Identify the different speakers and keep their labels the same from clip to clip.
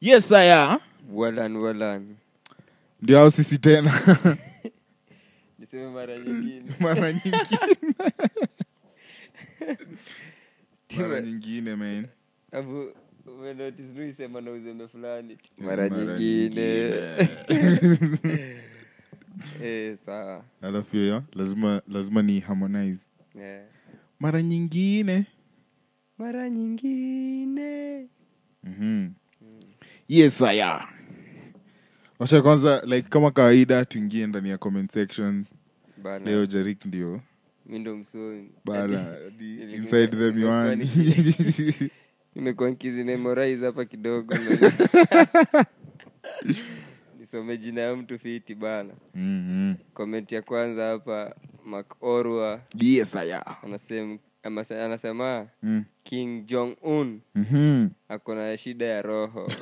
Speaker 1: yes
Speaker 2: walan walan.
Speaker 1: Ndio au sisi tena?
Speaker 2: Niseme mara nyingine.
Speaker 1: Mara nyingine. Mara nyingine man.
Speaker 2: Afu umenotice na uzembe fulani.
Speaker 1: Mara
Speaker 2: mara nyingine. eh sawa.
Speaker 1: Alafu hiyo lazima lazima ni harmonize.
Speaker 2: Yeah.
Speaker 1: mara nyingine.
Speaker 2: Mara nyingine.
Speaker 1: Mm-hmm. Yes aya washa kwanza like kama kawaida tuingie ndani ya comment section.
Speaker 2: Bana.
Speaker 1: Leo jarik ndio.
Speaker 2: Mi ndo msomi.
Speaker 1: Bana inside the miwani
Speaker 2: nimekuwa nkizi hapa kidogo. Nisome jina ya mtu fiti bana.
Speaker 1: Mhm.
Speaker 2: comment ya kwanza hapa makorwa.
Speaker 1: Yes
Speaker 2: anasema anasema
Speaker 1: Mm.
Speaker 2: king jong un
Speaker 1: Mhm.
Speaker 2: ako na shida ya roho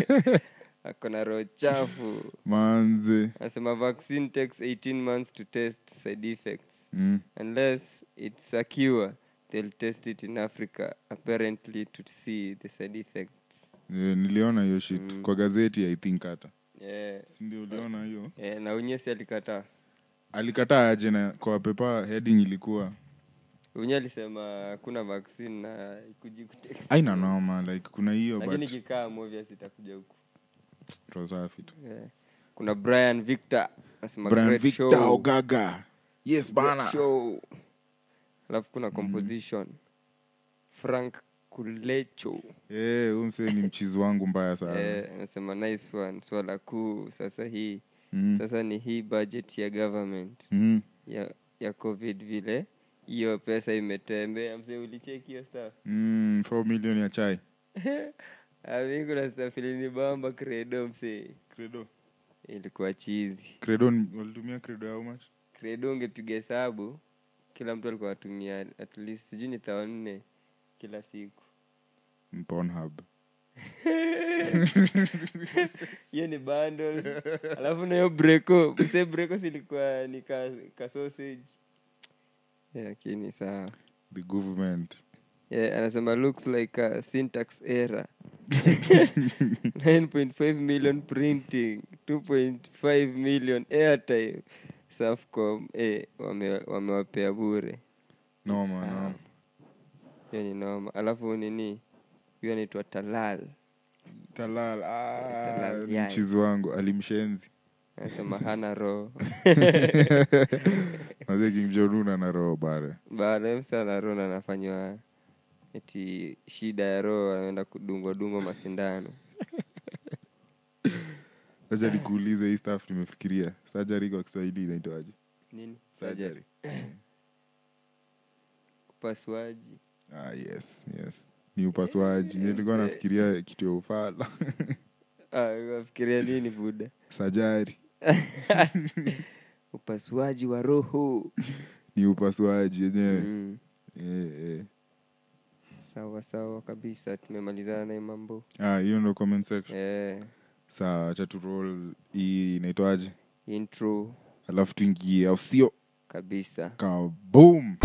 Speaker 2: ako na roho chafu
Speaker 1: manzi.
Speaker 2: anasema vaccine takes 18 months to test side effects
Speaker 1: mm.
Speaker 2: unless it's a cure they'll test it in africa apparently to see the side effects
Speaker 1: Yeah, niliona hiyo shit
Speaker 2: Mm.
Speaker 1: kwa gazeti i think hata
Speaker 2: yeah.
Speaker 1: sindio uliona hiyo
Speaker 2: yeah, na unyesi alikataa
Speaker 1: alikataa aje na kwa pepa heading ilikuwa
Speaker 2: unye alisema hakuna vaccine na ikuji
Speaker 1: aina noma like kuna hiyo
Speaker 2: lakini
Speaker 1: but
Speaker 2: kikaa movies itakuja huku
Speaker 1: roho safi tu
Speaker 2: yeah. kuna brian victor anasema
Speaker 1: Brian
Speaker 2: great
Speaker 1: Victor
Speaker 2: show.
Speaker 1: Ogaga yes bana
Speaker 2: show. alafu kuna composition frank kulecho
Speaker 1: Eh, huyu msee ni mchizi wangu mbaya sana
Speaker 2: Eh, anasema nice one swala kuu sasa hii
Speaker 1: Mm.
Speaker 2: sasa ni hii budget ya government
Speaker 1: mm.
Speaker 2: ya, ya covid vile hiyo pesa imetembea. Mzee ulicheki hiyo staff
Speaker 1: Mm, 4 million ya chai.
Speaker 2: Ami kuna staff ilinibamba credo msee
Speaker 1: credo.
Speaker 2: Ilikuwa chizi
Speaker 1: credo walitumia credo ya how much?
Speaker 2: Credo ungepiga hesabu kila mtu alikuwa atumia at least sijui ni thao nne kila siku.
Speaker 1: Pornhub.
Speaker 2: Hiyo ni bundle. Alafu nayo breko mse breko silikuwa ni ka, ka sausage Yeah, lakini sawa.
Speaker 1: The government.
Speaker 2: Yeah, anasema looks like a syntax error. 9.5 million printing 2.5 million airtime. Safcom eh, wame- wamewapea bure.
Speaker 1: Noma noma.
Speaker 2: Hiyo ni noma. Alafu nini? Huyo anaitwa talal.
Speaker 1: Talal ah,
Speaker 2: Talal,
Speaker 1: mchizi wangu alimshenzi
Speaker 2: anasema hana roho.
Speaker 1: Mazee king jonuna na roho bare.
Speaker 2: Baada msana roho na anafanywa eti shida ya roho anaenda kudungwa dungwa masindano.
Speaker 1: Sasa nikuulize hii staff nimefikiria. Sajari kwa kiswahili inaitwaje?
Speaker 2: Nini?
Speaker 1: Surgery.
Speaker 2: upasuaji.
Speaker 1: Ah, yes yes. Ni upasuaji. Nilikuwa nafikiria kitu ya ufala.
Speaker 2: Ah, wafikiria nini buda?
Speaker 1: Sajari
Speaker 2: upasuaji wa roho.
Speaker 1: Ni upasuaji yenyewe.
Speaker 2: Mm.
Speaker 1: yeah, yeah.
Speaker 2: sawa sawa kabisa tumemalizana naye mambo.
Speaker 1: Hiyo Ah, ndo comment section.
Speaker 2: Eh,
Speaker 1: sawa acha tu hii inaitwaje?
Speaker 2: Intro.
Speaker 1: Alafu tuingie au sio?
Speaker 2: Kabisa.
Speaker 1: Kaboom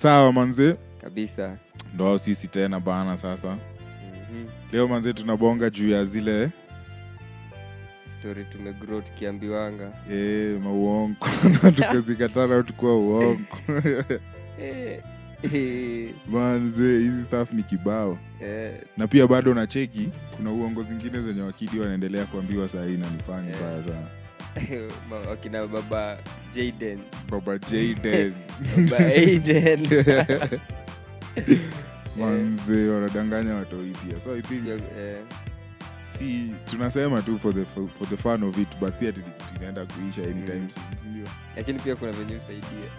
Speaker 1: sawa manze?
Speaker 2: Kabisa.
Speaker 1: Ndo sisi tena bana sasa.
Speaker 2: Mm-hmm.
Speaker 1: leo manze tunabonga juu ya zile
Speaker 2: story tumegrow tukiambiwanga.
Speaker 1: E, mauongo. Na tukazikatana tukuwa uongo.
Speaker 2: Eh, eh,
Speaker 1: manze hizi staff ni kibao.
Speaker 2: Yeah.
Speaker 1: na pia bado na cheki kuna uongo zingine zenye wakidi wanaendelea kuambiwa sahii nanifanya
Speaker 2: Eh.
Speaker 1: mbaya sana
Speaker 2: wakina baba jaden.
Speaker 1: Baba jaden.
Speaker 2: Baba aiden.
Speaker 1: Manze wanadanganya watoi pia so i think
Speaker 2: yeah.
Speaker 1: si tunasema tu for the, for, the fun of it but si ati kuisha anytime
Speaker 2: Mm.
Speaker 1: soon,
Speaker 2: lakini pia kuna venye usaidia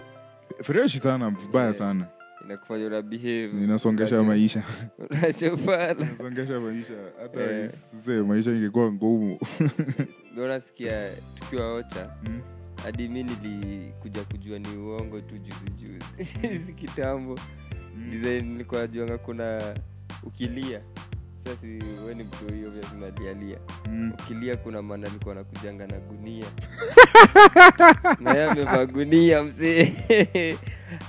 Speaker 1: fresh sana vibaya
Speaker 2: Eh.
Speaker 1: sana
Speaker 2: inakufanya una behave
Speaker 1: inasongesha maisha.
Speaker 2: Unachofana
Speaker 1: inasongesha maisha. Hata
Speaker 2: Eh.
Speaker 1: maisha ingekuwa ngumu.
Speaker 2: Ndio nasikia tukiwa ocha
Speaker 1: Mm.
Speaker 2: hadi mi nilikuja kujua ni uongo tu juzi juzi. Si kitambo.
Speaker 1: Mm.
Speaker 2: design nilikuwa najuanga kuna ukilia. Sasi we ni mtu hiyo vya tunalialia.
Speaker 1: Mm.
Speaker 2: ukilia kuna maana alikuwa nakujanga na gunia. Naye amevaa gunia msee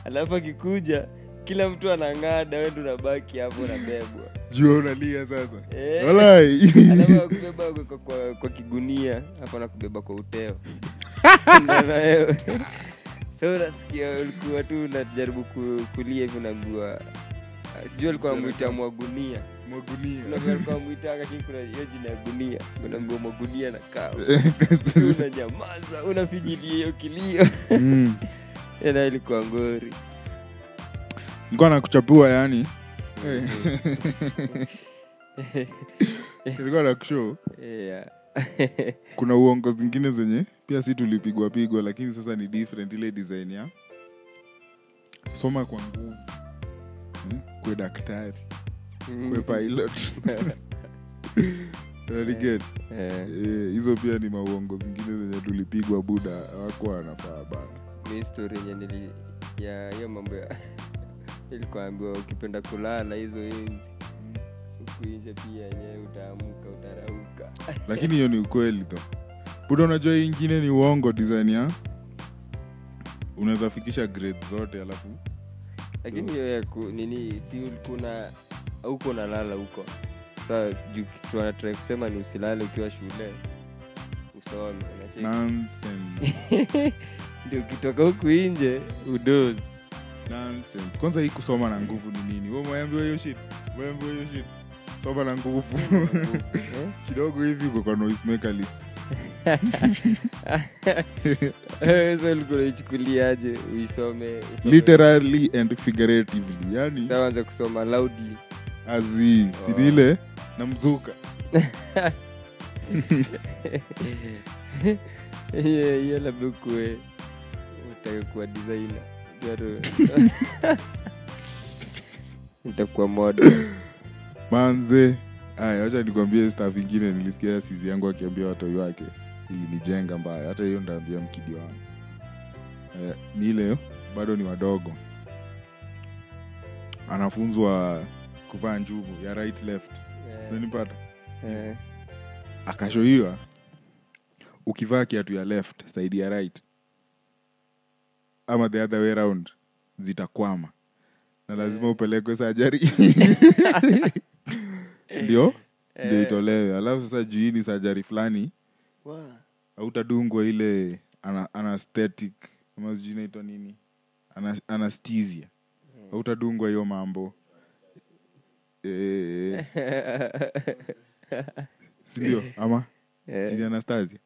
Speaker 2: alafu akikuja kila mtu anang'ada we nabaki unabaki hapo unabebwa.
Speaker 1: Jua unalia sasa.
Speaker 2: Eh.
Speaker 1: walai.
Speaker 2: Kwa, kwa, kwa kigunia hapo nakubeba kwa uteo. Wewe. So unasikia ulikuwa tu unajaribu kulia hivi unaambiwa sijui alikuwa amwita mwagunia. Amwita lakini kuna hiyo jina ya gunia. Unaambiwa mwagunia na kawa Si unanyamaza hiyo kilio.
Speaker 1: Mm.
Speaker 2: na ilikuwa ngori
Speaker 1: nilikuwa nakuchapua yani Eh. ilikuwa na kushow
Speaker 2: yeah.
Speaker 1: kuna uongo zingine zenye pia si tulipigwa pigwa lakini sasa ni different ile design ya soma kwa nguvu hmm? kwe daktari kwe pilot?
Speaker 2: Eh,
Speaker 1: hizo pia ni mauongo zingine zenye tulipigwa buda wako wanafaa bana
Speaker 2: mi story yenye ya hiyo mambo ya ilikuwa ukipenda kulala hizo enzi huku nje pia yenyewe utaamka utarauka.
Speaker 1: Lakini hiyo ni ukweli tho buda unajua hii ingine ni uongo design ya? Unaweza fikisha grade zote alafu.
Speaker 2: Lakini hiyo ya ku, nini si kuna auko unalala huko. Sa juu kitu kusema ni usilale ukiwa shule. Usome unacheki?
Speaker 1: nonsense.
Speaker 2: Ndio ukitoka huku nje udozi
Speaker 1: nonsense. Kwanza hii kusoma na nguvu ni nini? We umeambiwa hiyo shit. Umeambiwa hiyo shit. Soma na nguvu.
Speaker 2: Eh?
Speaker 1: kidogo hivi uko kwa noise maker list.
Speaker 2: So ulikuwa unaichukuliaje uisome
Speaker 1: literally and figuratively. Yani?
Speaker 2: Sasa uanze kusoma loudly.
Speaker 1: Azi sinile na mzuka.
Speaker 2: Hiyo labda ukuwe utake kuwa designer Itakuwa moda
Speaker 1: manze. Aya wacha nikwambie staff ingine nilisikia sizi yangu akiambia watoi wake. Ilinijenga mbaya. Hata hiyo ndaambia mkidi wangu. Eh, ni ile bado ni wadogo. Anafunzwa kuvaa njubu ya right left. Unanipata?
Speaker 2: Yeah.
Speaker 1: akashoiwa ukivaa kiatu ya left saidi ya right ama the other way around zitakwama. Na lazima upelekwe sajari ndio? Ndio
Speaker 2: eh,
Speaker 1: itolewe. Alafu sasa juu hii ni sajari fulani.
Speaker 2: Wa-
Speaker 1: hautadungwa ile ana, anesthetic ama sijui inaitwa nini? Ana, anesthesia. Hautadungwa hiyo mambo. E, sindio ama?
Speaker 2: Yeah.
Speaker 1: sini anastasia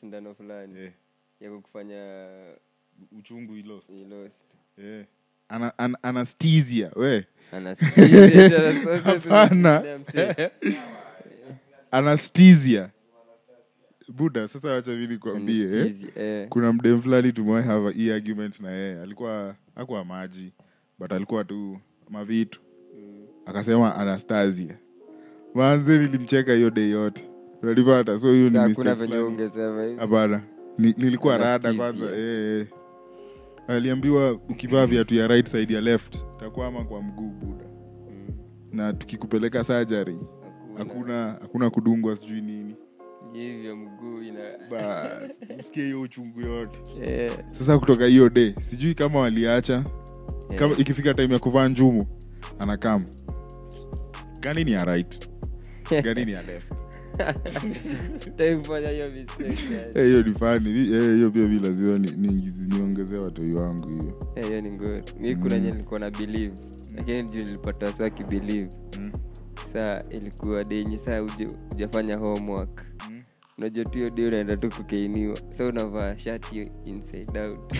Speaker 2: sindano fulani.
Speaker 1: Yeah.
Speaker 2: ya kukufanya
Speaker 1: uchungu Eh. Ana, anesthesia we. Hapana. anesthesia buda sasa wacha mi nikwambie eh. kuna mdem fulani tumewahi have hii argument na yeye. Alikuwa akuwa maji but alikuwa tu mavitu. Akasema anastasia manze nilimcheka hiyo day yote. Unalipata so hiyo ni hapana. Nilikuwa rada kwanza. Eh, eh. Aliambiwa ukivaa viatu ya right side ya left takwama kwa mguu buda
Speaker 2: Mm,
Speaker 1: na tukikupeleka sajari
Speaker 2: hakuna.
Speaker 1: hakuna hakuna kudungwa sijui nini.
Speaker 2: Hivyo mguu
Speaker 1: inasikia hiyo uchungu yote.
Speaker 2: Yeah.
Speaker 1: sasa kutoka hiyo de sijui kama waliacha.
Speaker 2: Yeah.
Speaker 1: kama ikifika time ya kuvaa njumu anakam. Gani ni ya right? Gani ni ya left
Speaker 2: Sitaki kufanya hiyo
Speaker 1: ni fani hiyo pia mi lazima niongezea watoi wangu hiyo.
Speaker 2: Hiyo ni ngori mi kuna
Speaker 1: Mm.
Speaker 2: nye nilikuwa na believe. Lakini juu nilipata wasi wakibelieve saa ilikuwa denye saa ujafanya homework.
Speaker 1: Mm.
Speaker 2: unajua tu hiyo day unaenda tu kukeiniwa sa unavaa shati inside out.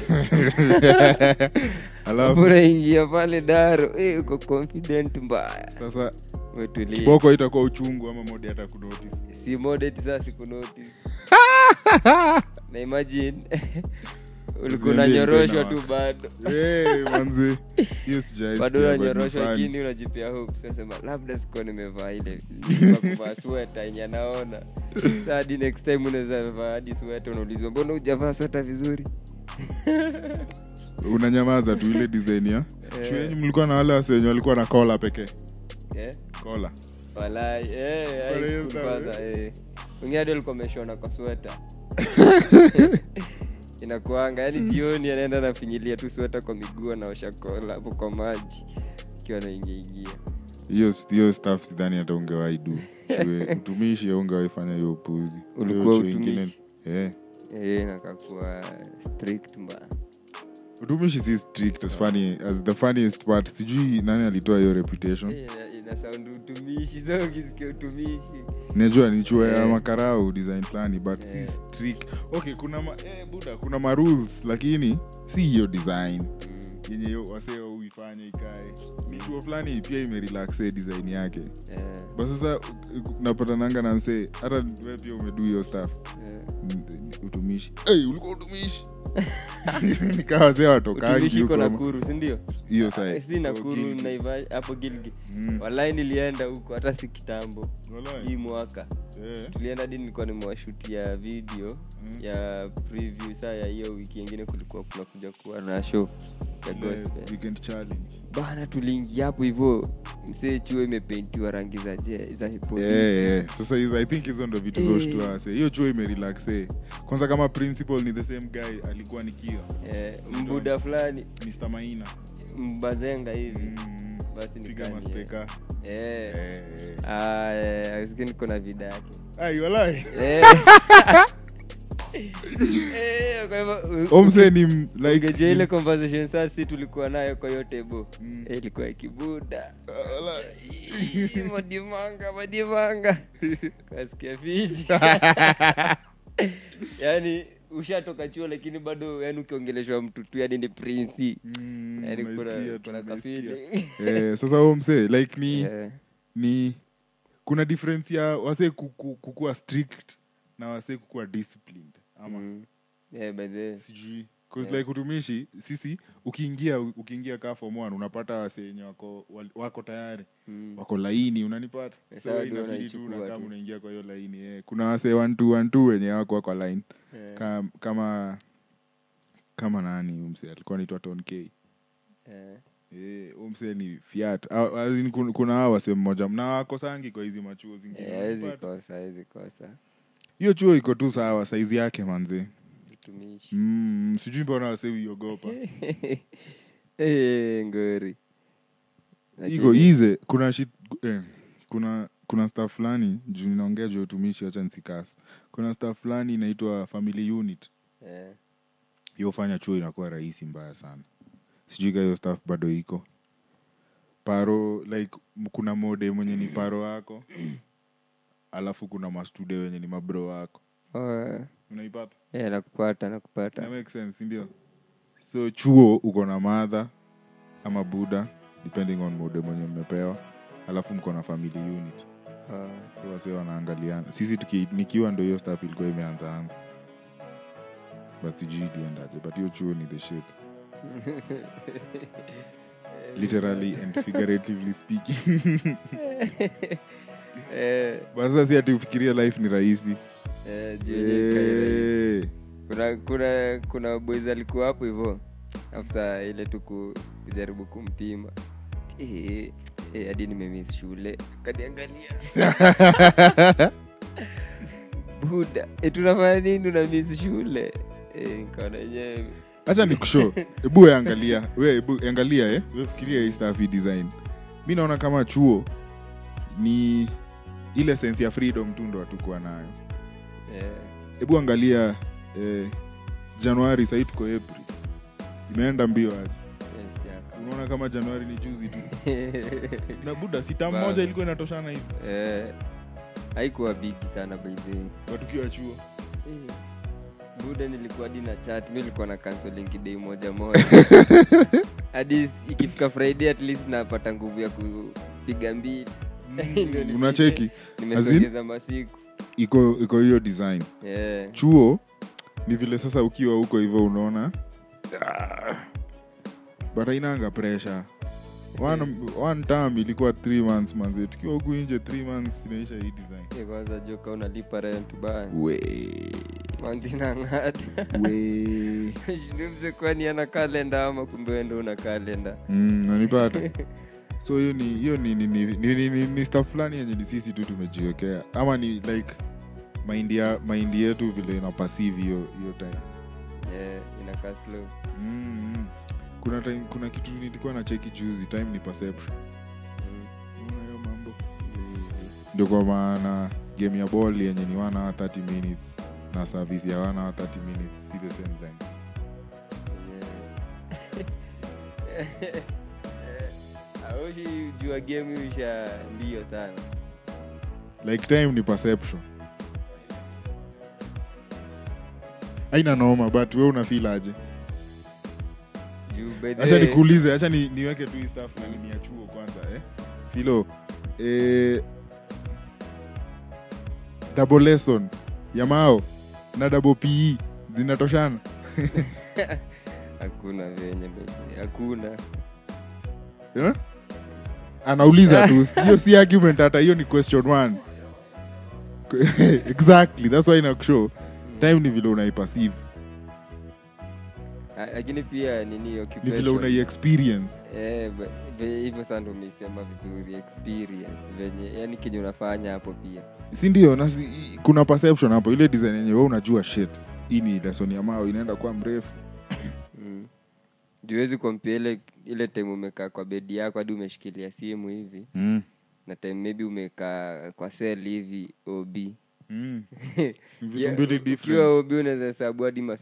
Speaker 2: Unaingia pale daro. Eh, uko confident mbaya.
Speaker 1: Sasa boko itakuwa uchungu ama mode hata
Speaker 2: si modet saa siku notice na imagine. Ulikuwa unanyoroshwa tu bado.
Speaker 1: Eh,
Speaker 2: bado unanyoroshwa lakini unajipia hope. Sasema labda sikuwa nimevaa ile kuvaa sweta yenye anaona. Sadi next time unaweza vaa hadi sweta unaulizwa mbona hujavaa sweta vizuri?
Speaker 1: Unanyamaza tu ile design ya.
Speaker 2: Yeah.
Speaker 1: Shule mlikuwa na wale wasenye walikuwa na kola pekee.
Speaker 2: Eh?
Speaker 1: Kola
Speaker 2: walai eh, kwanza, eh. wengine hadi walikuwa wameshona kwa sweta. Inakuanga yani jioni anaenda nafinyilia tu sweta kwa miguu anaosha kola hapo kwa maji ikiwa naingiaingia
Speaker 1: hiyo staff sidhani hata ungewaidu utumishi ungewaifanya hiyo upuzi.
Speaker 2: Ulikuwa utumishi?
Speaker 1: eh.
Speaker 2: eh, nakakuwa strict mbaya.
Speaker 1: Utumishi si strict as funny as the funniest part. Sijui nani alitoa hiyo reputation.
Speaker 2: Eh, ina sound utumishi so ukisikia utumishi.
Speaker 1: Najua nichua ya
Speaker 2: Eh.
Speaker 1: makarau design fulani but si strict. Okay kuna ma, eh, buda kuna ma rules lakini si hiyo design.
Speaker 2: Mm.
Speaker 1: yenye wasee uifanye ikae. Mituo fulani pia imerelaxe design yake.
Speaker 2: Yeah.
Speaker 1: but sasa napatananga na msee hata we pia umedu hiyo staff
Speaker 2: yeah.
Speaker 1: utumishi. Hey, ulikuwa utumishi nikawa wazee watokangi
Speaker 2: utumishi iko
Speaker 1: huko ama-
Speaker 2: nakuru sindio
Speaker 1: hiyo
Speaker 2: Ah, si nakuru
Speaker 1: Oh,
Speaker 2: naiva hapo gilgi
Speaker 1: Mm.
Speaker 2: walai nilienda huko hata si kitambo. Hii mwaka.
Speaker 1: Yeah.
Speaker 2: tulienda hadi nilikuwa nimewashutia video
Speaker 1: Mm.
Speaker 2: ya preview saa ya hiyo wiki ingine kulikuwa kunakuja kuwa na show
Speaker 1: challenge.
Speaker 2: bana tuliingia hapo hivo msee chuo imepeintiwa rangi za je za polisi.
Speaker 1: Eh, eh. sasa hizo i think hizo ndo vitu
Speaker 2: Eh.
Speaker 1: zoshtuase hiyo chuo imerelaxe kwanza kama principal ni the same guy alikuwa nikiwa
Speaker 2: yeah, mbuda fulani
Speaker 1: mr maina
Speaker 2: mbazenga hivi
Speaker 1: Mm.
Speaker 2: basi
Speaker 1: piga masteka
Speaker 2: yeah.
Speaker 1: yeah. yeah.
Speaker 2: Ah, yeah. niko na vida yake
Speaker 1: Ai, walai
Speaker 2: Eh. Eh, kwa hivyo,
Speaker 1: omse ni m- like
Speaker 2: ungejua ile conversation saa si tulikuwa nayo kwa hiyo tebo
Speaker 1: Mm.
Speaker 2: Eh, ilikuwa ikibuda. Ii, madimanga madimanga kasikia fiji yaani ushatoka chuo lakini bado yani ukiongeleshwa mtu tu yani ni prinsi.
Speaker 1: Mm,
Speaker 2: yani
Speaker 1: unaisikia tu,
Speaker 2: kuna
Speaker 1: unaisikia.
Speaker 2: kafili
Speaker 1: Eh, sasa omse like ni
Speaker 2: Eh,
Speaker 1: ni kuna difference ya wasee kuku- kukuwa strict na wasee kukuwa disciplined ama
Speaker 2: mm. By the
Speaker 1: sijui 'Cause
Speaker 2: Yeah.
Speaker 1: like utumishi sisi ukiingia ukiingia kaa form one unapata wasee wenye wako wako tayari
Speaker 2: Mm.
Speaker 1: wako laini unanipata so inabidi tu unakaa unaingia kwa hiyo laini yeah. kuna wasee one two one two wenye wako wako line
Speaker 2: yeah.
Speaker 1: kama kama kama nani umse alikuwa naitwa Ton K
Speaker 2: eh.
Speaker 1: Eh, umse ni fiat kuna hawa wasee mmoja mna wakosangi kwa hizi machuo zingine yeah,
Speaker 2: kosa
Speaker 1: hiyo chuo iko tu sawa saizi yake
Speaker 2: manzi
Speaker 1: mm, sijui mbona wase uiogopa
Speaker 2: Eh, ngori.
Speaker 1: Iko ize kuna shit, eh, kuna kuna staff fulani juu ninaongea juu ya utumishi wacha nsikas kuna staff fulani inaitwa family unit.
Speaker 2: Eh,
Speaker 1: yofanya chuo inakuwa rahisi mbaya sana. Sijui ka hiyo staff bado iko. Paro like m- kuna mode mwenye ni paro wako alafu kuna mastude wenye ni mabro wako.
Speaker 2: Oh,
Speaker 1: unaipata?
Speaker 2: Nakupata nakupata.
Speaker 1: Make sense ndio so chuo uko na madha ama buda depending on mode mwenye mmepewa. Alafu mko na family unit.
Speaker 2: Oh.
Speaker 1: so wase wanaangaliana. Sisi tuki, nikiwa ndo hiyo staff ilikuwa imeanzaanza but sijui iliendaje. But hiyo chuo ni the shit. Literally and figuratively speaking
Speaker 2: Eh,
Speaker 1: si ati ufikiria life ni rahisi.
Speaker 2: Eh, rahisi.
Speaker 1: Eh,
Speaker 2: kuna kuna kuna boys alikuwa hapo hivo afsa ile tu kujaribu kumpima. Eh, eh, hadi nimemis shule. Akaniangalia buda e, tunafanya nini? Unamis shule. E, nkaona enyewe
Speaker 1: hacha ni kusho hebu angalia. We angalia eh. We fikiria hii design. Mi naona kama chuo ni ile sense ya freedom tu ndo hatukuwa nayo.
Speaker 2: Hebu
Speaker 1: hebu angalia eh, januari sahii tuko april. Imeenda mbio aje?
Speaker 2: Yes,
Speaker 1: unaona kama januari ni juzi tu. Na buda sita
Speaker 2: Wow.
Speaker 1: moja ilikuwa inatoshana hivi.
Speaker 2: Eh, haikuwa bigi sana baidhi
Speaker 1: watukiwa chuo.
Speaker 2: Buda nilikuwa hadi na chat mi nilikuwa na counseling day moja moja. Hadi ikifika friday at least napata nguvu ya kupiga mbili.
Speaker 1: unacheki?
Speaker 2: Nimesongeza masiku.
Speaker 1: iko iko hiyo design.
Speaker 2: Yeah.
Speaker 1: chuo ni vile sasa ukiwa huko hivyo unaona. Ah, but ainanga pressure. One, one term ilikuwa three months manze. Tukiwa huku nje three months inaisha hii design.
Speaker 2: Eh, kwanza joka unalipa rent bana.
Speaker 1: We
Speaker 2: manzinang'ata kwani ana kalenda ama kumbe wendo una kalenda
Speaker 1: mm, nanipata so hiyo ni hiyo ni ni, ni, ni, ni, ni, ni stuff fulani yenye ni sisi tu tumejiwekea. Ama ni like maindi maindi yetu vile ina hiyo hiyo time.
Speaker 2: Yeah, inakaa slow
Speaker 1: mm, mm. kuna time kuna kitu nilikuwa na cheki juzi time ni perception.
Speaker 2: Mm.
Speaker 1: Unaona hiyo mambo? Ndio kwa maana game ya ball yenye ni 1 hour 30 minutes na service ya 1 hour 30 minutes si the same length
Speaker 2: jua game usha ndio sana.
Speaker 1: Like time ni perception. Aina noma but we unafeel aje? Acha nikuulize acha ni, niweke tu hii stuff na ni ya chuo kwanza eh? filo eh, double lesson ya mao na double pe zinatoshana?
Speaker 2: Hakuna venye hakuna.
Speaker 1: Eh? Anauliza tu. Hiyo si argument hata hiyo ni question one. Exactly that's why inakushow. Time ni vile unaiperceive.
Speaker 2: Lakini pia nini
Speaker 1: ni vile unai experience.
Speaker 2: Eh, hivyo saa ndo umeisema vizuri experience. Venye yani kenye unafanya hapo pia.
Speaker 1: Si ndio? Na kuna perception hapo. Ile design yenye we unajua shit. Hii ni lesson ya mao inaenda kuwa mrefu.
Speaker 2: Juwezi kompia ile ile time umekaa kwa bedi yako hadi umeshikilia simu hivi.
Speaker 1: Mm.
Speaker 2: na time maybe umekaa kwa sel hivi ob
Speaker 1: mm. Vitu mbili
Speaker 2: ukiwa
Speaker 1: different
Speaker 2: ob unaweza hesabu hadi ma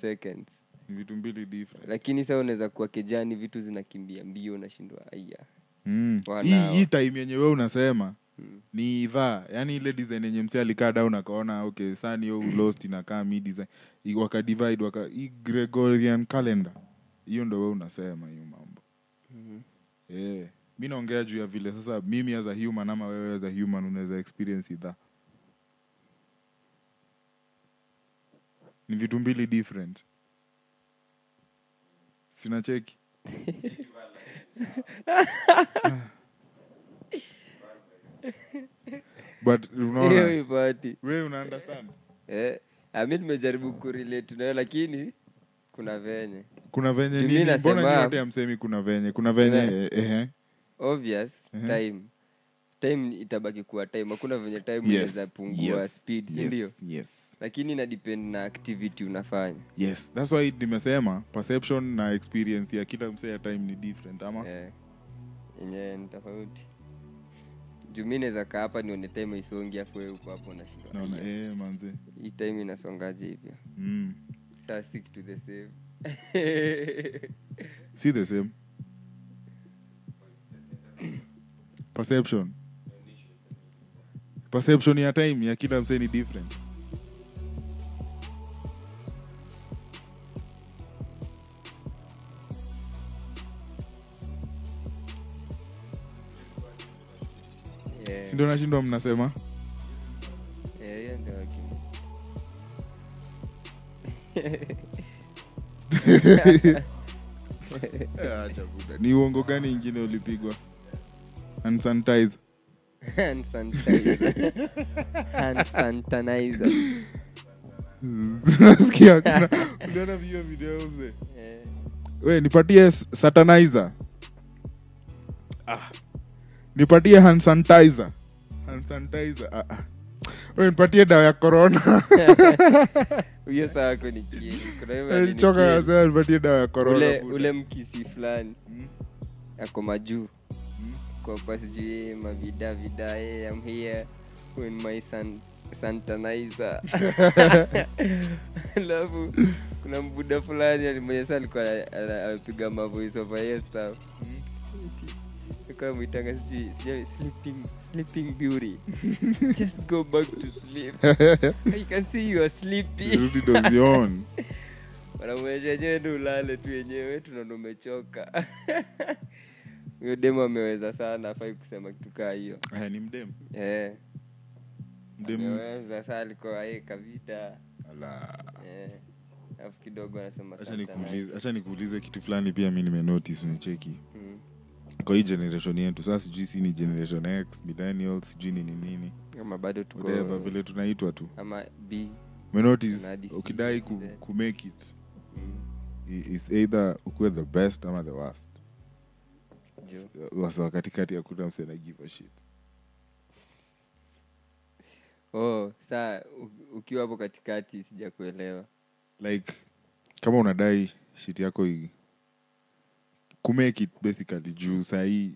Speaker 1: vitu mbili different.
Speaker 2: Lakini saa unaweza kuwa kijani vitu zinakimbia mbio unashindwa aya
Speaker 1: mm. Hii, hii time yenye we unasema
Speaker 2: mm.
Speaker 1: ni idhaa yani ile design yenye msi alikaa down akaona okay sani yo lost inakaa mi design. I- wakadivide waka hii gregorian calendar hiyo ndo we unasema hiyo mambo.
Speaker 2: Mm.
Speaker 1: yeah. mi naongea juu ya vile sasa mimi as a human ama wewe as a human unaweza experience idhaa ni vitu mbili different. Sina cheki. But unaona? We una understand?
Speaker 2: Eh, mi nimejaribu kurelate nayo lakini kuna venye.
Speaker 1: Kuna venye
Speaker 2: Juu
Speaker 1: nini?
Speaker 2: Nasema-
Speaker 1: mbona nyote amsemi kuna venye. Kuna venye
Speaker 2: Yeah.
Speaker 1: eh, ehe.
Speaker 2: obvious
Speaker 1: Mhm.
Speaker 2: time. Time itabaki kuwa time. Hakuna venye time
Speaker 1: Yes,
Speaker 2: inaweza pungua
Speaker 1: yes,
Speaker 2: speed si ndio?
Speaker 1: yes.
Speaker 2: lakini ina depend na activity unafanya.
Speaker 1: Yes that's why nimesema perception na experience ya kila msee ya time ni different ama?
Speaker 2: Eh, yenyewe ni tofauti. Juu mi naweza kaa hapa nione time isongi afu wewe uko hapo unashindwa,
Speaker 1: naona eh, manze.
Speaker 2: Hii time inasongaje hivyo?
Speaker 1: Mm.
Speaker 2: Saa stick to the same.
Speaker 1: Si the same. Perception. Perception ya time ya kila msee ni different.
Speaker 2: Yeah.
Speaker 1: sindo nashindwa mnasema acha buda. ni uongo gani ingine ulipigwa and
Speaker 2: Hand sanitizer. Hand sanitizer.
Speaker 1: nasikia kuna uliona hiyo video mzee
Speaker 2: Eh,
Speaker 1: we nipatie satanizer ah. nipatie hand sanitizer hand sanitizer ah, ah. Nipatie dawa ya corona.
Speaker 2: Hiyo saa yako ni kieli. Kuna hiyo ali ni
Speaker 1: choka
Speaker 2: kieli.
Speaker 1: kasema nipatie dawa ya corona
Speaker 2: ule, ule mkisi fulani.
Speaker 1: Mm,
Speaker 2: ako majuu.
Speaker 1: Mm.
Speaker 2: kwakwa sijui mavida vida hey, I'm here in my santanizer. Alafu kuna mbuda fulani alimonyesa alikuwa amepiga mavoice over here stuff mwitanga sijui sleeping sleeping beauty. Just go back to sleep. I can see you are sleepy.
Speaker 1: Rudi dozion
Speaker 2: wanamwesha enyewe ndi ulale tu wenyewe tunaona umechoka huyo demu ameweza sana afai kusema kitu kaa hiyo
Speaker 1: ni mdem
Speaker 2: Eh,
Speaker 1: mdem
Speaker 2: saa alikuwa. Eh, alafu kidogo anasema
Speaker 1: nikuulize- kitu fulani pia mi nimenotis nicheki
Speaker 2: Mm.
Speaker 1: Kwa hii generation yetu. Sasa sijui si ni generation x millennial sijui nini nini.
Speaker 2: Ama bado tuko
Speaker 1: whatever vile tunaitwa tu.
Speaker 2: Ama b.
Speaker 1: Umenotice
Speaker 2: Kuna hadi
Speaker 1: ukidai ku,
Speaker 2: Z.
Speaker 1: ku make it
Speaker 2: mm.
Speaker 1: i- is either ukuwe the best ama the worst.
Speaker 2: Jo
Speaker 1: wasa katikati hakuna mse na give a shit.
Speaker 2: Oh saa u- ukiwa hapo katikati sijakuelewa.
Speaker 1: Like kama unadai shit yako i kumake it basically juu sahii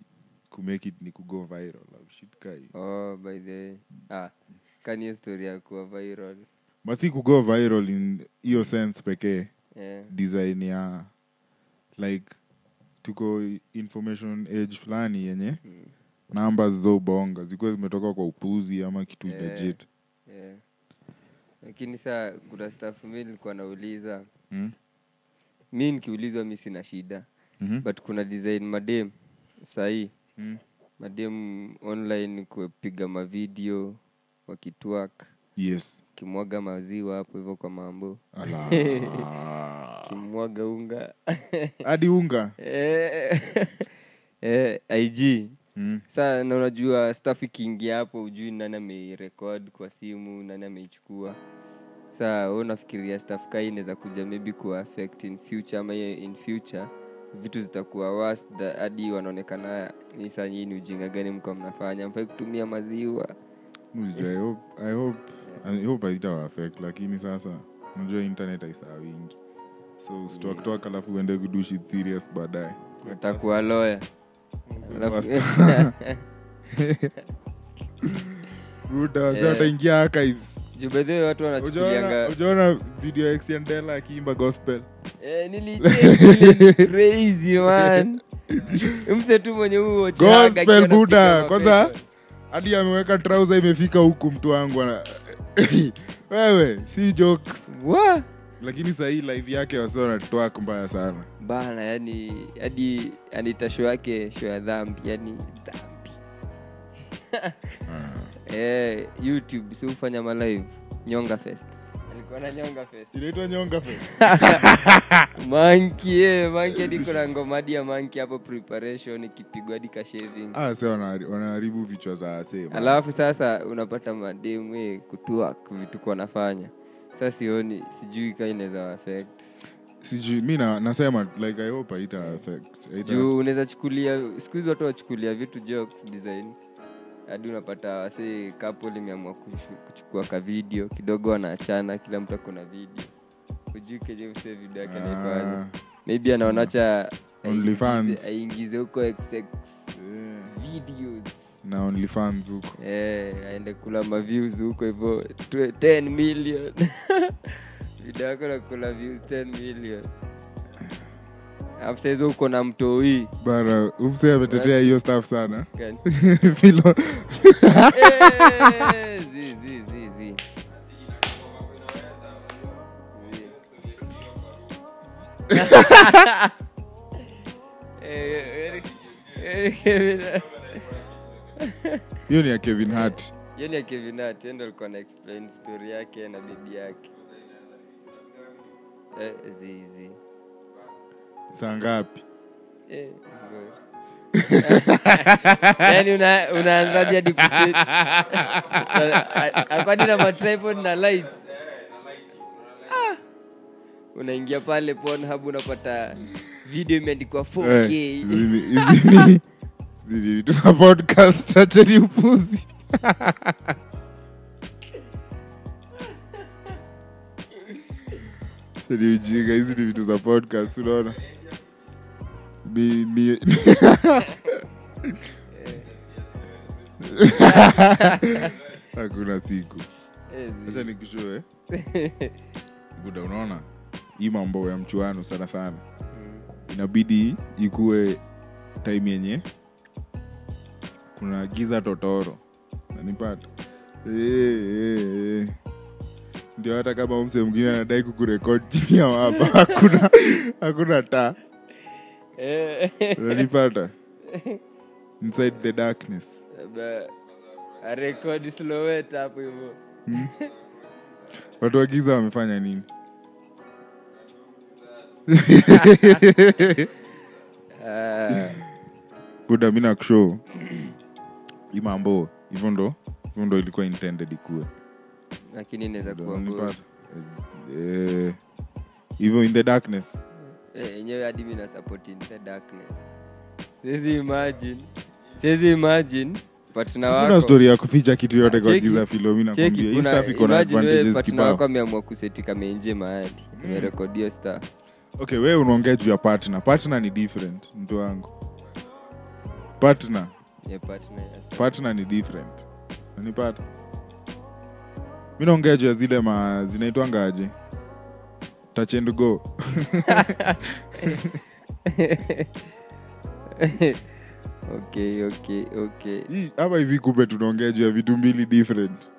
Speaker 1: kumake it ni kugo viral au shit kai
Speaker 2: oh by the ah kani story ya kuwa viral
Speaker 1: basi kugo viral in hiyo sense pekee
Speaker 2: yeah.
Speaker 1: design ya like tuko information age fulani yenye
Speaker 2: Mm.
Speaker 1: namba zizobonga zikuwa zimetoka kwa upuzi ama kitu
Speaker 2: Yeah.
Speaker 1: legit
Speaker 2: yeah. lakini saa kuna staff mi nilikuwa nauliza
Speaker 1: mm?
Speaker 2: mi nikiulizwa mi sina shida
Speaker 1: mm-hmm.
Speaker 2: but kuna design madem sahii.
Speaker 1: Mm.
Speaker 2: madem online kupiga mavideo wakitwak
Speaker 1: yes.
Speaker 2: Kimwaga maziwa hapo hivyo kwa mambo. Kimwaga unga.
Speaker 1: Hadi unga.
Speaker 2: E, eh, ig
Speaker 1: mm.
Speaker 2: saa na unajua staff ikiingia hapo ujui nani ameirekod kwa simu nani ameichukua. Saa we unafikiria staff kai inaweza kuja maybe affect in future ama in future vitu zitakuwa worse hadi wanaonekana ni saa nyii ni ujinga gani mko mnafanya. Mfai kutumia maziwa.
Speaker 1: Msijua, I hope, I hope, I hope haitawa affect lakini sasa unajua internet aisaa wingi. So usitwakitwak alafu uende kudu shit serious baadaye.
Speaker 2: Utakuwa loya Eh.
Speaker 1: wataingia archives
Speaker 2: watu
Speaker 1: Ujaona-
Speaker 2: wanachukulianga
Speaker 1: ujaona video ya akiimba gospel.
Speaker 2: Eh, man. Mwenye huo
Speaker 1: gospel buda kwanza hadi ameweka trouser imefika huku mtu wangu wewe si jokes. Lakini sahii live yake wasi wanatwak mbaya sana.
Speaker 2: Bana yani hadi anita show yake sho ya dhambi yani dhambi eh, youtube si ufanya malive nyonga fest. Alikuwa na nyonga fest.
Speaker 1: Inaitwa nyonga
Speaker 2: manki eh, manki hadi kuna ngoma hadi ya manki hapo preparation ikipigwa hadi ka shaving.
Speaker 1: Ah, wanaharibu vichwa za
Speaker 2: alafu sasa unapata mademu eh, kutuak vitu kwa nafanya sa sioni sijui ka inaweza affect.
Speaker 1: Sijui mi na, nasema like i hope haita affect. Haita
Speaker 2: juu unaweza chukulia siku hizi watu wachukulia vitu jokes design hadi unapata wase kapo limeamua kuchukua ka video kidogo wanaachana kila mtu akona video. Hujui kenye mse video yake anaifanya.
Speaker 1: Ah,
Speaker 2: maybe anaonacha aingize huko XX videos.
Speaker 1: Na onlyfans huko.
Speaker 2: Yeah, aende kula maviews huko hivyo. Twe- 10 million. Video yako nakula views 10 million alafu saizi uko na mtoi
Speaker 1: bana umse ametetea hiyo staff sana? Filo-
Speaker 2: Eh. Eh, eh,
Speaker 1: hiyo ni ya kevin hart
Speaker 2: hiyo ni ya Kevin Hart, ndo alikuwa na explain story yake na bibi yake Eh, zi, zi.
Speaker 1: Saa ngapi?
Speaker 2: Eh, yaani una- unaanzaje hadi akwani na matripod na lights? Ah. unaingia pale Pornhub unapata video imeandikwa 4K
Speaker 1: Eh, podcast acheni upuzi. Ni ujinga hizi ni vitu za podcast unaona ni, ni, hakuna siku. Acha nikushue. Buda unaona? Hii mambo ya mchuano sana sana.
Speaker 2: Mm.
Speaker 1: inabidi ikuwe time yenye kuna giza totoro. Nanipata? Eh, eh, eh. ndio hata kama mse mwingine anadai kukurekod chini ya wapa hakuna hakuna taa
Speaker 2: Eh,
Speaker 1: unanipata inside the darkness.
Speaker 2: Arekodi slowet hapo hivyo
Speaker 1: watu wagiza wamefanya nini?
Speaker 2: Ah,
Speaker 1: buda mi nakushow hii mambo hivyo ndo hivyo ndo ilikuwa intended ikuwe.
Speaker 2: Lakini inaweza kuwa.
Speaker 1: Eh, hivyo in the darkness
Speaker 2: yenyewe hadi mi na support in the darkness. Siwezi imagine. Siwezi imagine
Speaker 1: kuna
Speaker 2: wako.
Speaker 1: ya kuficha kitu yote kwa giza filomi
Speaker 2: cheki,
Speaker 1: nakwambia. hii
Speaker 2: kuna-
Speaker 1: stuff iko na
Speaker 2: imagine wewe
Speaker 1: advantages
Speaker 2: partner wako ameamua kuseti kamenje mahali. Amerekodia star
Speaker 1: okay wewe unaongea juu ya partner. Partner ni different mtu wangu. Partner.
Speaker 2: Partner
Speaker 1: ni different. Nanipata mi naongea juu ya zile ma zinaitwanga aje touch and go.
Speaker 2: Okay okay okay.
Speaker 1: Hii, hapa hivi kumbe tunaongea juu ya vitu mbili different.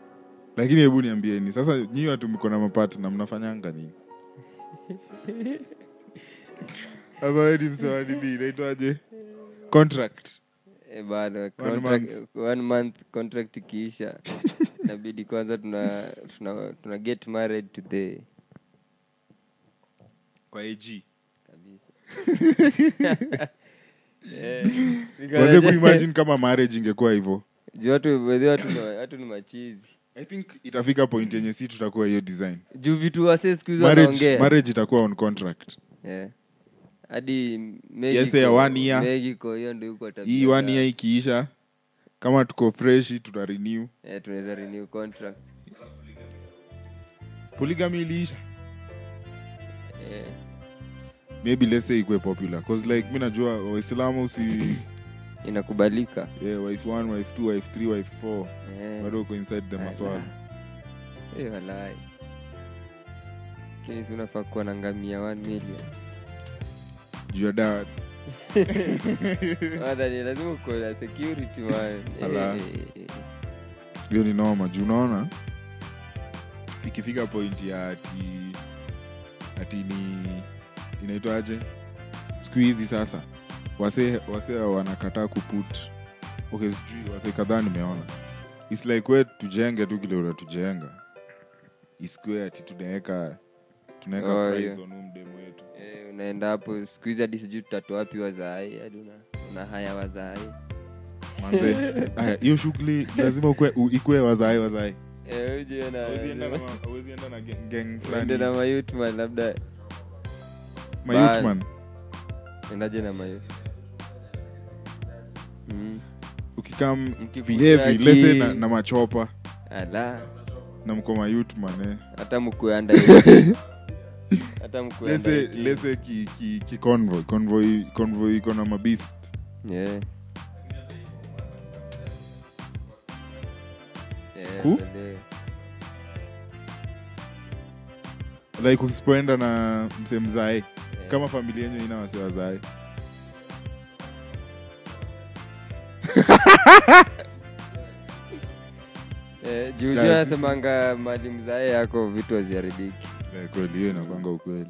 Speaker 1: Lakini hebu niambieni sasa nyii watu mko na mapatna mnafanyanga nini? Hapa weni msewa nini? Inaitwaje? Contract.
Speaker 2: Eh, bado contract- one month contract ikiisha inabidi kwanza tuna, tuna, tuna get married to the
Speaker 1: kwa ag
Speaker 2: kabisa. Eh,
Speaker 1: waze kuimagine kama marriage ingekuwa hivyo.
Speaker 2: Juu watu by watu ni- watu ni machizi.
Speaker 1: I think itafika point yenye si tutakuwa hiyo design.
Speaker 2: Juu vitu wase siku hizi
Speaker 1: marriage,
Speaker 2: wanaongea.
Speaker 1: marriage itakuwa on contract.
Speaker 2: Eh. hadi
Speaker 1: Yes, ya one year.
Speaker 2: Mexico hiyo ndio huko tabia
Speaker 1: hii one year ikiisha kama tuko fresh tuta renew.
Speaker 2: Eh, tunaweza renew contract.
Speaker 1: Polygamy iliisha
Speaker 2: Eh,
Speaker 1: maybe let's say ikwe popular cause like mi najua waislamu si
Speaker 2: inakubalika.
Speaker 1: Yeah, wife one wife two wife three wife four.
Speaker 2: Yeah.
Speaker 1: bado uko inside the maswala.
Speaker 2: Hey, walai. Lakini unafaa kuwa na ngamia one million.
Speaker 1: Juu ya dawa
Speaker 2: lazima ukuwe security man. Eh, eh, eh.
Speaker 1: hiyo ni noma juu unaona? Ikifika point ya ati ati ni inaitwaje? Siku hizi sasa wase wase wanakataa kuput okay sijui wase kadhaa nimeona. Its like we tujenge tu kile unatujenga. Isikue ati tunaweka tunaweka
Speaker 2: Oh, yeah.
Speaker 1: mdemo wetu.
Speaker 2: Eh, unaenda hapo siku hizi hadi sijui tutatoa wapi wazai hadi una, una haya wazaai.
Speaker 1: Manze hiyo shughuli lazima ikue wazae wazae
Speaker 2: Uende na
Speaker 1: fulani
Speaker 2: labda
Speaker 1: mayutman
Speaker 2: endaje na mayut mm.
Speaker 1: ukikam lese na, na machopa.
Speaker 2: Ala.
Speaker 1: Na mko mayutman eh.
Speaker 2: hata mkuanda hata mkuenda
Speaker 1: lese ki, ki, ki convoy. Convoy convoy iko na mabist
Speaker 2: yeah. Yeah,
Speaker 1: Ku? Like usipoenda na msemzae
Speaker 2: Yeah.
Speaker 1: kama familia yenyu ina wase wazae.
Speaker 2: Eh, juu juu anasemanga mali mzae yako vitu haziharibiki.
Speaker 1: Eh, kweli hiyo inakwanga ukweli.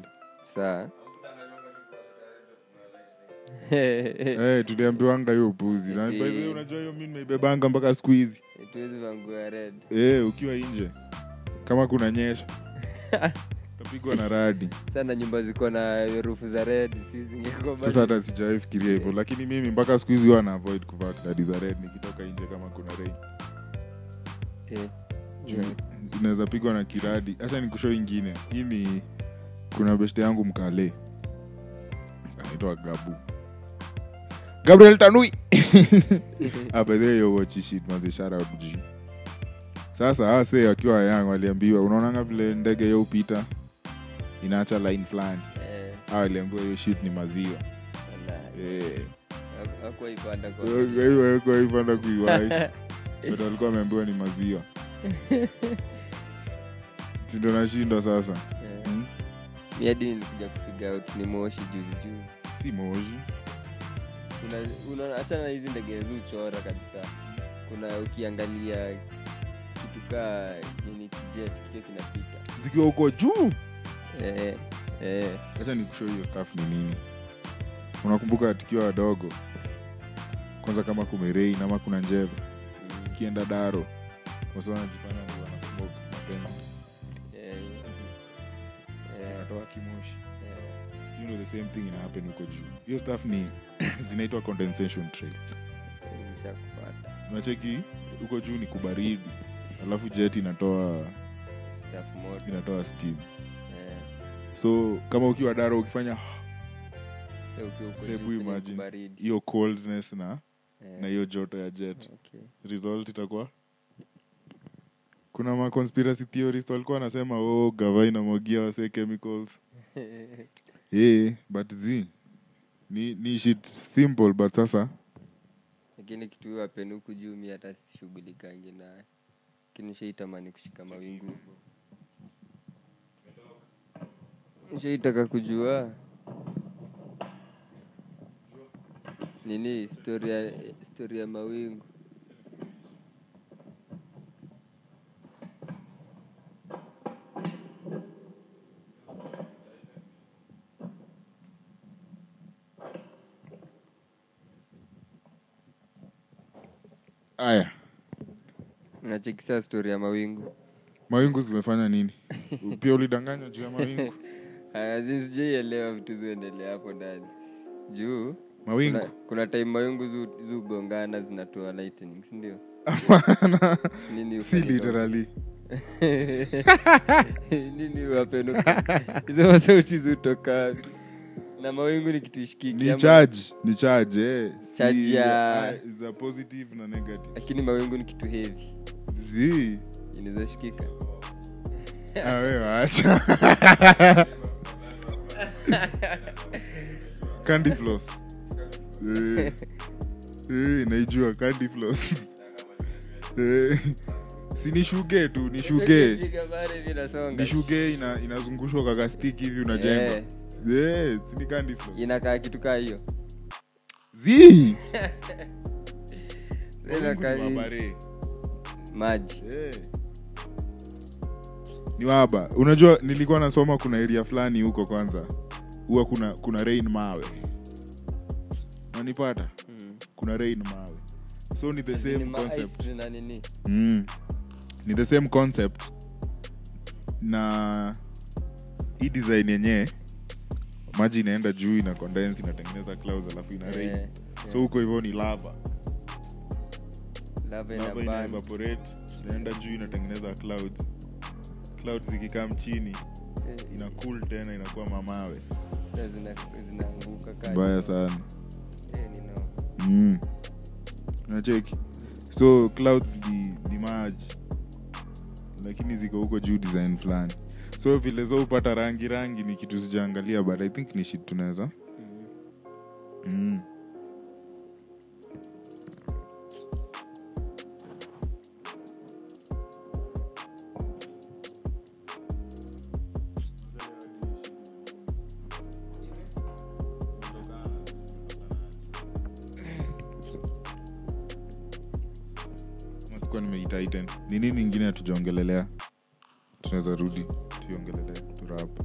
Speaker 2: Saa
Speaker 1: Eh, tuliambiwanga hiyo upuzi. Na by the way, unajua hiyo mi nimeibebanga mpaka siku hizi.
Speaker 2: Tuwezi vangua red.
Speaker 1: Eh, ukiwa nje. Kama kuna nyesha utapigwa na radi.
Speaker 2: Sana nyumba ziko na herufu za red si
Speaker 1: sasa hata sijawahi fikiria hivyo lakini mimi mpaka siku hizi huwa na avoid kuvaa radi za red nikitoka nje kama kuna rain. Yeah.
Speaker 2: Yeah.
Speaker 1: inaweza pigwa na kiradi? Hacha nikusho ingine. Hii ni kuna beshte yangu mkale. Anaitwa gabu. Gabriel tanui! Abedheyowochishitmazisharaji sasa ase wakiwa yang waliambiwa unaonanga vile ndege youpita inaacha line fulani
Speaker 2: Eh,
Speaker 1: a waliambiwa hiyo shit ni maziwa. Eh.
Speaker 2: Haku- hakuwa ipanda kwa-
Speaker 1: Kwa hiyo kwa ipanda kuiwai but walikuwa wameambiwa ni maziwa. Sindo nashindwa sasa.
Speaker 2: Eh,
Speaker 1: Hmm?
Speaker 2: mi hadi nilikuja kufiga out ni moshi juzi juzi.
Speaker 1: Si moshi.
Speaker 2: Hachana na hizi ndege zuchora kabisa. Kuna ukiangalia kitu kaa nini kijet kitu kinapita.
Speaker 1: Zikiwa huko juu
Speaker 2: eh, eh,
Speaker 1: nikushow hiyo staff ni nini? Unakumbuka tukiwa wadogo kwanza kama kumerei ama kuna njeve ukienda daro wasa wanajifanya ni wanasmoke
Speaker 2: eh, eh,
Speaker 1: kimoshi.
Speaker 2: Eh,
Speaker 1: you know the same thing ina happen huko juu. Hiyo staff ni zinaitwa condensation trail unacheki huko juu ni kubaridi alafu jet inatoa inatoa steam so kama ukiwa daro ukifanya hebu imagine hiyo coldness na
Speaker 2: yeah.
Speaker 1: na hiyo joto ya jet.
Speaker 2: Okay.
Speaker 1: result itakuwa? Kuna maconspiracy theorist walikuwa wanasema oh gava inamwagia wasee chemicals. Yeah, but z ni, ni shit simple but sasa
Speaker 2: lakini kitu hiyo apeni huku juu mi hata sishughulikangi naye. Lakini shaitamani kushika mawingu shaitaka kujua. Nini historia, ya, ya mawingu?
Speaker 1: Aya.
Speaker 2: Nachekisa stori ya mawingu?
Speaker 1: Mawingu zimefanya nini? Pia ulidanganywa juu ya mawingu
Speaker 2: sijaielewa vitu ziendelea hapo ndani? Juu
Speaker 1: mawingu.
Speaker 2: kuna, kuna time mawingu zu- zugongana zinatoa lightning sindio
Speaker 1: si literally.
Speaker 2: Nini wapenuka hizo masauti zutoka na mawingu ni kitu ishikiki
Speaker 1: ni charge ni charge eh.
Speaker 2: Charge
Speaker 1: Si-
Speaker 2: ya-
Speaker 1: ah, positive na negative.
Speaker 2: Lakini mawingu ni kitu heavy.
Speaker 1: Zi
Speaker 2: inaweza shikika.
Speaker 1: Awe wacha acha candy floss. Eh, eh, naijua candy floss. Eh, si ni shuge tu ni
Speaker 2: shugee
Speaker 1: ni shuge ina, inazungushwa kakastiki hivi unajenga yeah. yeah, sini candy floss.
Speaker 2: Inakaa kitu kaa hiyo.
Speaker 1: Zi!
Speaker 2: Maji.
Speaker 1: Eh. Ni waba. Unajua nilikuwa nasoma kuna area fulani huko kwanza. Huwa kuna kuna rain mawe. Nanipata
Speaker 2: Mm.
Speaker 1: kuna rain mawe. So ni the same concept. mm. ni the same concept. Na hii design yenyewe maji inaenda juu ina condense inatengeneza clouds alafu ina rain.
Speaker 2: Eh,
Speaker 1: so huko hivyo ni lava.
Speaker 2: Lava
Speaker 1: lava ina evaporate inaenda juu inatengeneza clouds clouds zikikaa chini
Speaker 2: Eh,
Speaker 1: ina cool tena inakuwa mamawe.
Speaker 2: Sasa zina-
Speaker 1: mbaya sana.
Speaker 2: Eh,
Speaker 1: mm. nacheki so clouds ni, ni maji. Lakini ziko huko juu design fulani. So vile zo upata rangi rangi ni kitu sijaangalia but i think ni shit tunaweza.
Speaker 2: Mm.
Speaker 1: mm. Ni nini ingine hatujaongelelea? Tunaweza rudi tuiongelelea turap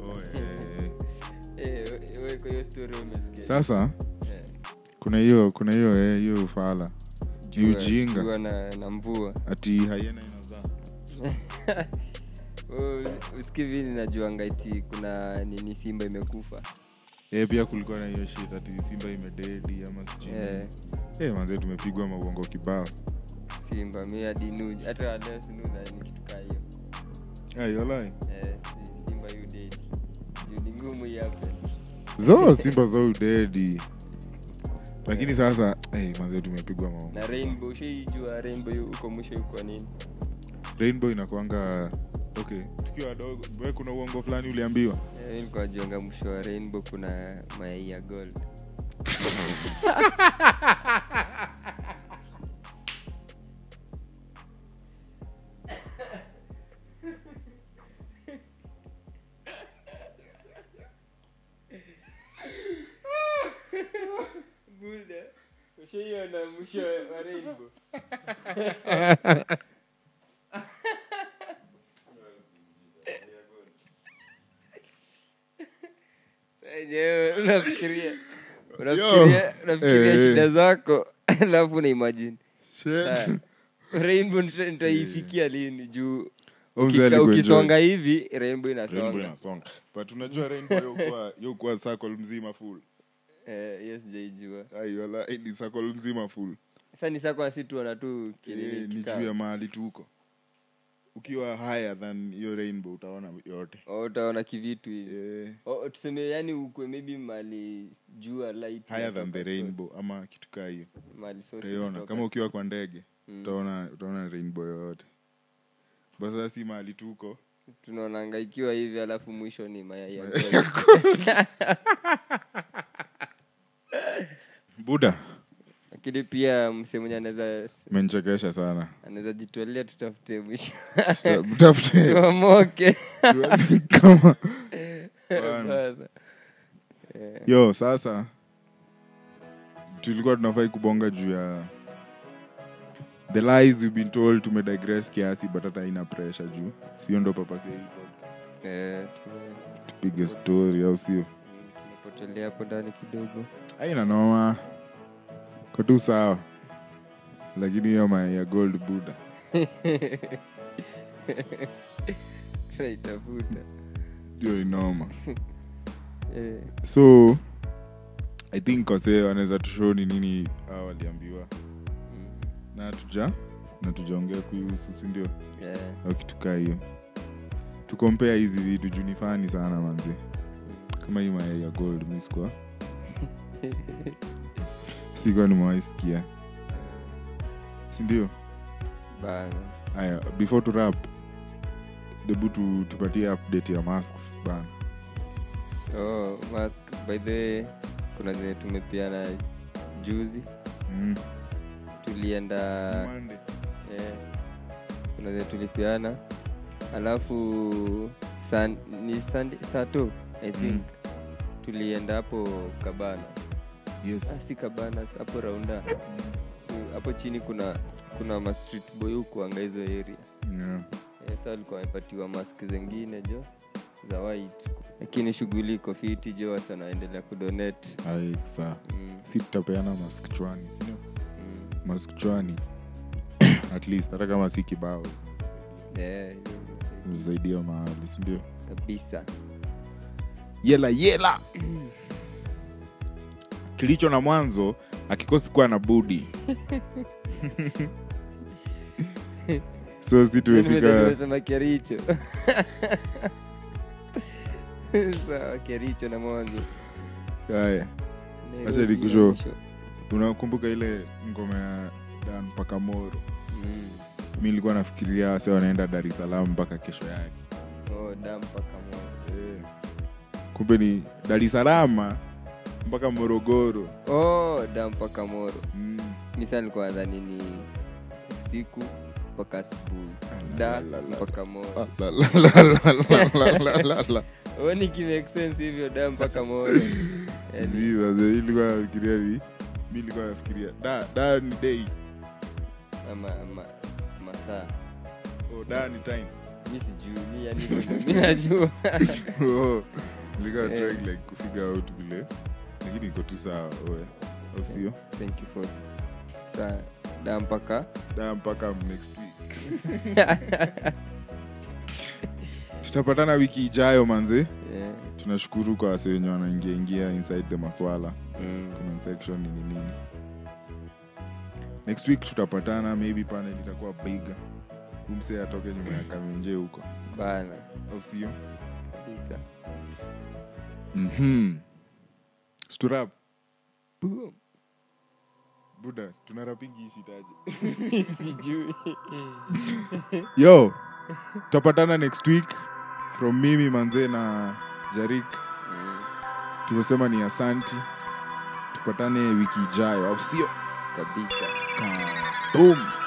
Speaker 1: oh, eh, sasa
Speaker 2: Eh,
Speaker 1: kuna hiyo kuna hiyo eh, hiyo ufala. Ujinga.
Speaker 2: na, na mvua.
Speaker 1: Ati haiena inazaa
Speaker 2: usikivini najuanga iti kuna nini simba imekufa
Speaker 1: Eh, pia kulikuwa na hiyo shit ati simba imededi ama sijui
Speaker 2: yeah.
Speaker 1: nini. Eh, manze tumepigwa mauongo kibao.
Speaker 2: Simba mi hadi nuji hata waleo sinuza ni kitu kaa hiyo.
Speaker 1: Ai, walai.
Speaker 2: Eh, simba yu dedi. Juu ni ngumu yape
Speaker 1: zo simba zo udedi lakini sasa hey, manze tumepigwa maongo
Speaker 2: na rainbow shaijua rainbow huko mwisho yuko nini?
Speaker 1: Rainbow inakwanga okay tukiwa wadogo. We kuna uongo fulani uliambiwa?
Speaker 2: Eh, nilikuwa najuanga mwisho wa rainbow kuna mayai ya gold. Buda, ushaiona mwisho wa rainbow Sasa yenyewe unafikiria unafikiria unafikiria
Speaker 1: Eh, eh.
Speaker 2: shida zako? Alafu
Speaker 1: Shit.
Speaker 2: Sa- rainbow nitaifikia lini juu? Ukisonga hivi rainbow inasonga.
Speaker 1: But unajua rainbow yokuwa circle mzima full.
Speaker 2: Eh,
Speaker 1: ai eh, ni circle mzima full.
Speaker 2: Sasa ni sako asi tuona tu
Speaker 1: eh,
Speaker 2: kinini
Speaker 1: ni juu ya mahali tuko ukiwa higher than hiyo rainbow utaona yote.
Speaker 2: Oh, utaona kivitu hivi.
Speaker 1: Yeah.
Speaker 2: oh, tuseme yani ukwe maybe mali jua light
Speaker 1: higher than the rainbow source. ama kitu kaa hiyo. Utaiona. kama ukiwa kwa ndege
Speaker 2: Mm.
Speaker 1: utaona utaona rainbow yoyote. Basa si mahali tuko
Speaker 2: tunaonanga ikiwa hivi alafu mwisho ni mayai ya
Speaker 1: buda
Speaker 2: lakini pia msemwenye anaweza
Speaker 1: menchekesha sana.
Speaker 2: anaweza jitolea tutafute mwisho. Tuamoke
Speaker 1: kama.
Speaker 2: Eh,
Speaker 1: yo sasa tulikuwa tunafai kubonga juu ya the lies we've been told tumedigress kiasi but hata ina pressure juu. Sio ndo papasi
Speaker 2: eh, tume-
Speaker 1: tupige story au sio?
Speaker 2: tumepotelea hapo ndani kidogo.
Speaker 1: Aina noma ko tu sawa. Lakini hiyo ya gold buda
Speaker 2: tunaitafuta
Speaker 1: hiyo inoma.
Speaker 2: Eh,
Speaker 1: so i think wasee wanaweza tushow ni nini a waliambiwa.
Speaker 2: Mm,
Speaker 1: na tuja na tujaongea kuihusu sindio
Speaker 2: yeah.
Speaker 1: au hiyo. Tukompea hizi vitu juu ni fani sana manzi kama hii mayai ya gold mi sikuwa nimewaisikia sindio?
Speaker 2: Bana.
Speaker 1: Haya before to rap debu tu, tupatie update ya masks bana.
Speaker 2: Oh, mask by the kuna zenye tumepiana juzi.
Speaker 1: Mm.
Speaker 2: tulienda
Speaker 1: Monday.
Speaker 2: eh, kuna zenye tulipiana alafu san, ni sato i think.
Speaker 1: Mm.
Speaker 2: tulienda hapo kabana
Speaker 1: yes.
Speaker 2: Si hapo raunda. So, hapo chini kuna kuna ma street boy hukuanga hizo area.
Speaker 1: Yeah.
Speaker 2: yes, alikuwa amepatiwa mask zengine jo za white. Lakini shughuli iko fiti jo wasa naendelea kudonate.
Speaker 1: Saa
Speaker 2: mm,
Speaker 1: si tutapeana mask chwani sindio
Speaker 2: mm.
Speaker 1: mask chwani at least hata kama si kibao.
Speaker 2: Yeah,
Speaker 1: zaidi ya mahali sindio
Speaker 2: kabisa.
Speaker 1: Yela yela kilicho na mwanzo akikosi kuwa na budi so si tumefika
Speaker 2: kericho sawa kericho na mwanzo
Speaker 1: haya Acha
Speaker 2: na
Speaker 1: nikushow. unakumbuka ile ngoma ya dan mpaka moro
Speaker 2: Mm.
Speaker 1: mi nilikuwa nafikiria wase wanaenda dar es salaam mpaka kesho yake
Speaker 2: Oh, Dan mpaka Moro.
Speaker 1: kumbe ni dar es salaam mpaka morogoro
Speaker 2: Oh, da mpaka moro
Speaker 1: mm.
Speaker 2: misa nilikuwa nadhani ni usiku mpaka asubuhi da mpaka moro oni kimake sense hivyo da mpaka moro
Speaker 1: ilikuwa nafikiria ni mi ilikuwa nafikiria da da ni dei
Speaker 2: ama masaa
Speaker 1: oh, da ni time
Speaker 2: mi sijui mi yani mi najua
Speaker 1: Oh,
Speaker 2: Eh.
Speaker 1: trying like kufigure out vile lakini iko tu sawa au sio?
Speaker 2: Thank you for saa da mpaka.
Speaker 1: Da mpaka next week. Tutapatana wiki ijayo manze.
Speaker 2: Yeah.
Speaker 1: tunashukuru kwa wase wenye wanaingia ingia inside the maswala.
Speaker 2: Mm.
Speaker 1: comment section nini nini. Next week tutapatana maybe panel itakuwa bigger. Umse atoke nyuma ya kamenje huko.
Speaker 2: Bana.
Speaker 1: Au sio? Mm-hmm. Buda tunarapingi ishitaje
Speaker 2: sijui.
Speaker 1: Yo tutapatana next week from mimi manze na jarik.
Speaker 2: Mm,
Speaker 1: tumesema ni asanti. Tupatane wiki ijayo au sio?
Speaker 2: Kabisa.
Speaker 1: Boom